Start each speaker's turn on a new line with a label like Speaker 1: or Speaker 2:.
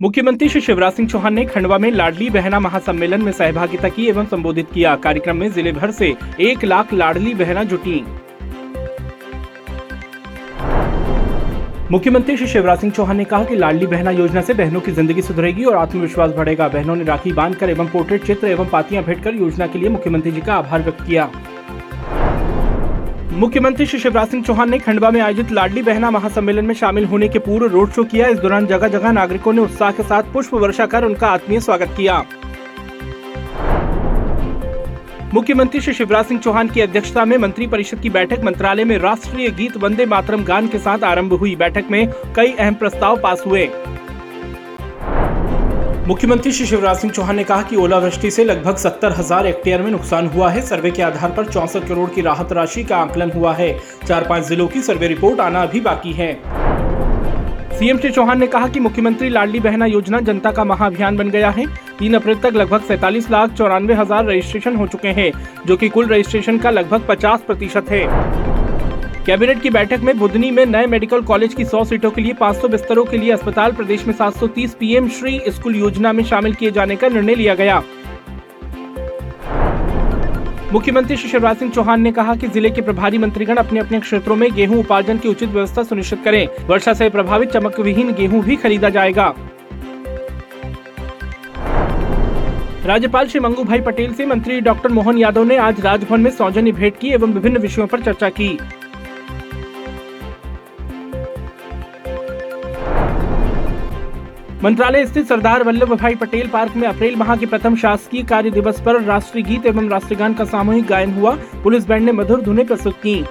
Speaker 1: मुख्यमंत्री श्री शिवराज सिंह चौहान ने खंडवा में लाडली बहना महासम्मेलन में सहभागिता की एवं संबोधित किया। कार्यक्रम में ज़िले भर से एक लाख लाडली बहना जुटी। मुख्यमंत्री श्री शिवराज सिंह चौहान ने कहा कि लाडली बहना योजना से बहनों की ज़िंदगी सुधरेगी और आत्मविश्वास बढ़ेगा। बहनों ने राखी बांधकर एवं पोर्ट्रेट चित्र एवं पातियाँ भेंट कर योजना के लिए मुख्यमंत्री जी का आभार व्यक्त किया। मुख्यमंत्री श्री शिवराज सिंह चौहान ने खंडवा में आयोजित लाडली बहना महासम्मेलन में शामिल होने के पूर्व रोड शो किया। इस दौरान जगह जगह नागरिकों ने उत्साह के साथ पुष्प वर्षा कर उनका आत्मीय स्वागत किया। मुख्यमंत्री श्री शिवराज सिंह चौहान की अध्यक्षता में मंत्री परिषद की बैठक मंत्रालय में राष्ट्रीय गीत वंदे मातरम गान के साथ आरंभ हुई। बैठक में कई अहम प्रस्ताव पास हुए। मुख्यमंत्री श्री शिवराज सिंह चौहान ने कहा कि ओलावृष्टि से लगभग सत्तर हज़ार हेक्टेयर में नुकसान हुआ है। सर्वे के आधार पर चौसठ करोड़ की राहत राशि का आकलन हुआ है। चार पाँच जिलों की सर्वे रिपोर्ट आना अभी बाकी है। सीएम श्री चौहान ने कहा कि मुख्यमंत्री लाडली बहना योजना जनता का महाअभियान बन गया है। तीन अप्रैल तक लगभग सैतालीस लाख चौरानवे हज़ार रजिस्ट्रेशन हो चुके हैं, जो कि कुल रजिस्ट्रेशन का लगभग 50 प्रतिशत है। कैबिनेट की बैठक में बुधनी में नए मेडिकल कॉलेज की 100 सीटों के लिए 500 बिस्तरों के लिए अस्पताल, प्रदेश में 730 पीएम श्री स्कूल योजना में शामिल किए जाने का निर्णय लिया गया। मुख्यमंत्री श्री शिवराज सिंह चौहान ने कहा कि ज़िले के प्रभारी मंत्रीगण अपने अपने क्षेत्रों में गेहूँ उपार्जन की उचित व्यवस्था सुनिश्चित करें। वर्षा से प्रभावित चमक विहीन गेहूँ भी खरीदा जाएगा। राज्यपाल श्री मंगू भाई पटेल से मंत्री डॉक्टर मोहन यादव ने आज राजभवन में सौजन्य भेंट की एवं विभिन्न विषयों पर चर्चा की। मंत्रालय स्थित सरदार वल्लभ भाई पटेल पार्क में अप्रैल माह के प्रथम शासकीय कार्य दिवस पर राष्ट्रीय गीत एवं राष्ट्रगान का सामूहिक गायन हुआ। पुलिस बैंड ने मधुर धुने प्रस्तुत की।